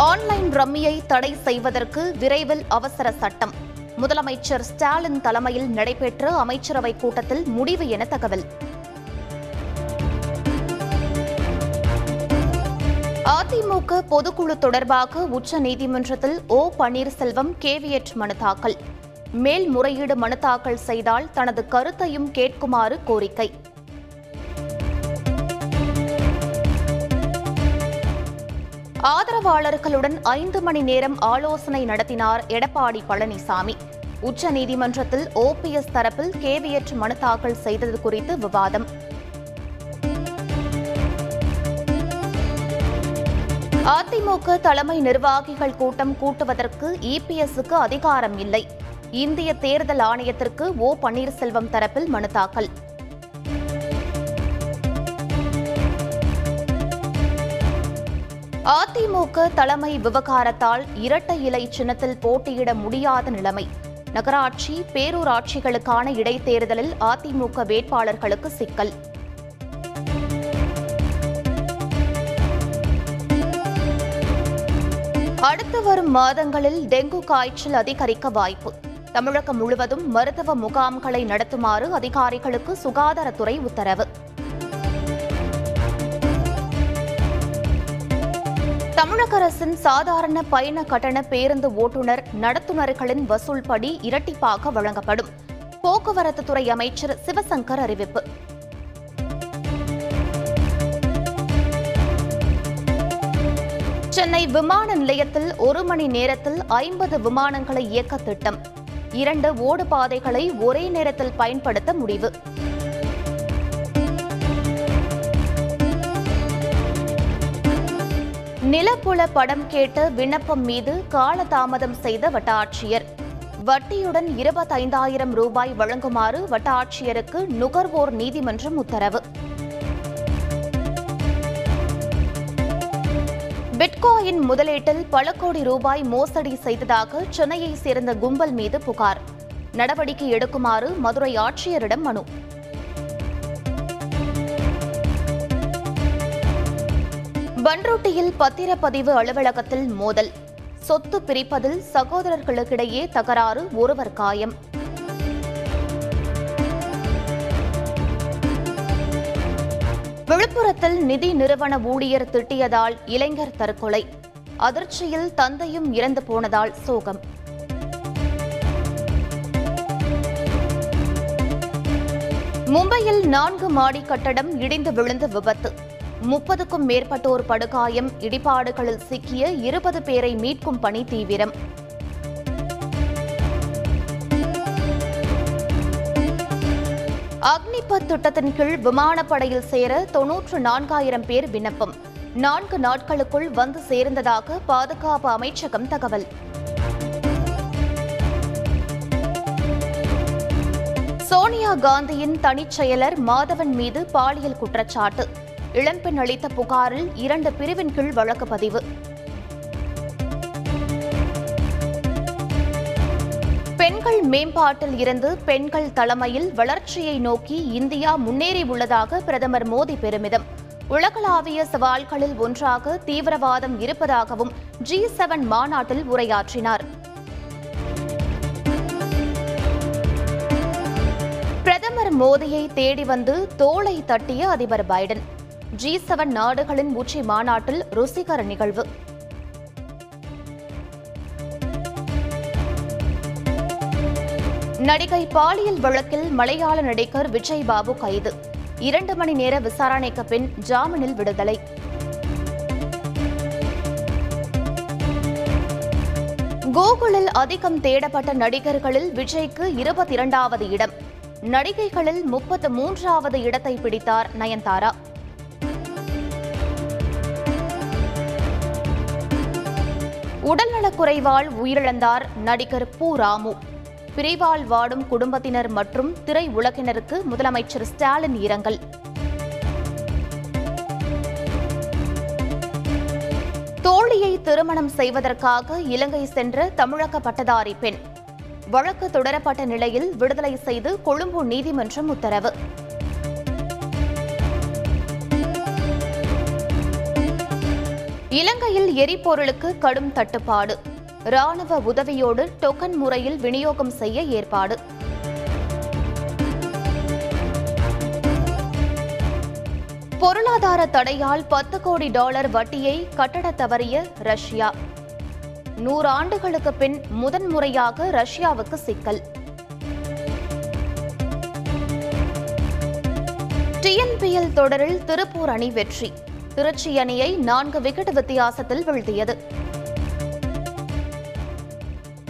Online ரம்மியை தடை செய்வதற்கு விரைவில் அவசர சட்டம். முதலமைச்சர் ஸ்டாலின் தலைமையில் நடைபெற்ற அமைச்சரவைக் கூட்டத்தில் முடிவு என தகவல். அதிமுக பொதுக்குழு தொடர்பாக உச்சநீதிமன்றத்தில் ஓ பன்னீர்செல்வம் கேவியட் மனு தாக்கல். மேல்முறையீடு மனு தாக்கல் செய்தால் தனது கருத்தையும் கேட்குமாறு கோரிக்கை. ஆதரவாளர்களுடன் ஐந்து மணி நேரம் ஆலோசனை நடத்தினார் எடப்பாடி பழனிசாமி. உச்சநீதிமன்றத்தில் ஓபிஎஸ் தரப்பில் கேவியற்று மனு தாக்கல் செய்தது குறித்து விவாதம். அதிமுக தலைமை நிர்வாகிகள் கூட்டம் கூட்டுவதற்கு இபிஎஸ்க்கு அதிகாரம் இல்லை. இந்திய தேர்தல் ஆணையத்திற்கு ஓ பன்னீர்செல்வம் தரப்பில் மனு தாக்கல். அதிமுக தலைமை விவகாரத்தால் இரட்டை இலை சின்னத்தில் போட்டியிட முடியாத நிலைமை. நகராட்சி பேரூராட்சிகளுக்கான இடைத்தேர்தலில் அதிமுக வேட்பாளர்களுக்கு சிக்கல். அடுத்து வரும் மாதங்களில் டெங்கு காய்ச்சல் அதிகரிக்க வாய்ப்பு. தமிழகம் முழுவதும் மருத்துவ முகாம்களை நடத்துமாறு அதிகாரிகளுக்கு சுகாதாரத்துறை உத்தரவு. தமிழக அரசின் சாதாரண பயண கட்டண பேருந்து ஓட்டுநர் நடத்துனர்களின் வசூல் படி இரட்டிப்பாக வழங்கப்படும். போக்குவரத்து துறை அமைச்சர் சிவசங்கர் அறிவிப்பு. சென்னை விமான நிலையத்தில் ஒரு மணி நேரத்தில் ஐம்பது விமானங்களை இயக்க திட்டம். இரண்டு ஓடுபாதைகளை ஒரே நேரத்தில் பயன்படுத்த முடிவு. நிலப்புல படம் கேட்ட விண்ணப்பம் மீது காலதாமதம் செய்த வட்டாட்சியர். வட்டியுடன் இருபத்தைந்தாயிரம் ரூபாய் வழங்குமாறு வட்டாட்சியருக்கு நுகர்வோர் நீதிமன்றம் உத்தரவு. பிட்காயின் முதலீட்டில் பல கோடி ரூபாய் மோசடி செய்ததாக சென்னையை சேர்ந்த கும்பல் மீது புகார். நடவடிக்கை எடுக்குமாறு மதுரை ஆட்சியரிடம் மனு. பன்ருட்டியில் பத்திரப்பதிவு அலுவலகத்தில் மோதல். சொத்து பிரிப்பதில் சகோதரர்களுக்கிடையே தகராறு ஒருவர் காயம். விழுப்புரத்தில் நிதி நிறுவன ஊழியர் திட்டியதால் இளைஞர் தற்கொலை. அதிர்ச்சியில் தந்தையும் இறந்து போனதால் சோகம். மும்பையில் நான்கு மாடி கட்டடம் இடிந்து விழுந்து விபத்து. முப்பதுக்கும் மேற்பட்டோர் படுகாயம் இடிபாடுகளில் சிக்கிய இருபது பேரை மீட்கும் பணி தீவிரம். அக்னிபத் திட்டத்தின் கீழ் விமானப்படையில் சேர தொன்னூற்று நான்காயிரம் பேர் விண்ணப்பம். நான்கு நாட்களுக்குள் வந்து சேர்ந்ததாக பாதுகாப்பு அமைச்சகம் தகவல். சோனியா காந்தியின் தனிச் செயலர் மாதவன் மீது பாலியல் குற்றச்சாட்டு. இளம்பெண் அளித்த புகாரில் இரண்டு பிரிவின் கீழ் வழக்கு பதிவு. பெண்கள் மேம்பாட்டில் இருந்து பெண்கள் தலைமையில் வளர்ச்சியை நோக்கி இந்தியா முன்னேறி உள்ளதாக பிரதமர் மோடி பெருமிதம். உலகளாவிய சவால்களில் ஒன்றாக தீவிரவாதம் இருப்பதாகவும் ஜி செவன் மாநாட்டில் உரையாற்றினார். பிரதமர் மோடியை தேடி வந்து தோளை தட்டிய அதிபர் பைடன். ஜி செவன் நாடுகளின் உச்சி மாநாட்டில் ருசிகர நிகழ்வு. நடிகை பாலியல் வழக்கில் மலையாள நடிகர் விஜய் பாபு கைது. இரண்டு மணி நேர விசாரணைக்கு பின் ஜாமீனில் விடுதலை. கூகுளில் அதிகம் தேடப்பட்ட நடிகர்களில் விஜய்க்கு இருபத்தி இரண்டாவது இடம். நடிகைகளில் முப்பத்து மூன்றாவது இடத்தை பிடித்தார் நயன்தாரா. உடல்நலக்குறைவால் உயிரிழந்தார் நடிகர் பூ ராமு. பிரிவால் வாடும் குடும்பத்தினர் மற்றும் திரை உலகினருக்கு முதலமைச்சர் ஸ்டாலின் இரங்கல். தோழியை திருமணம் செய்வதற்காக இலங்கை சென்ற தமிழக பட்டதாரி பெண். வழக்கு தொடரப்பட்ட நிலையில் விடுதலை செய்து கொழும்பு நீதிமன்றம் உத்தரவு. இலங்கையில் எரிபொருளுக்கு கடும் தட்டுப்பாடு. ராணுவ உதவியோடு டோக்கன் முறையில் விநியோகம் செய்ய ஏற்பாடு. பொருளாதார தடையால் பத்து கோடி டாலர் வட்டியை கட்டட தவறிய ரஷ்யா. நூறு ஆண்டுகளுக்கு பின் முதன்முறையாக ரஷ்யாவுக்கு சிக்கல். டிஎன்பிஎல் தொடரில் திருப்பூர் அணி வெற்றி. திருச்சி அணியை நான்கு விக்கெட் வித்தியாசத்தில் வீழ்த்தியது.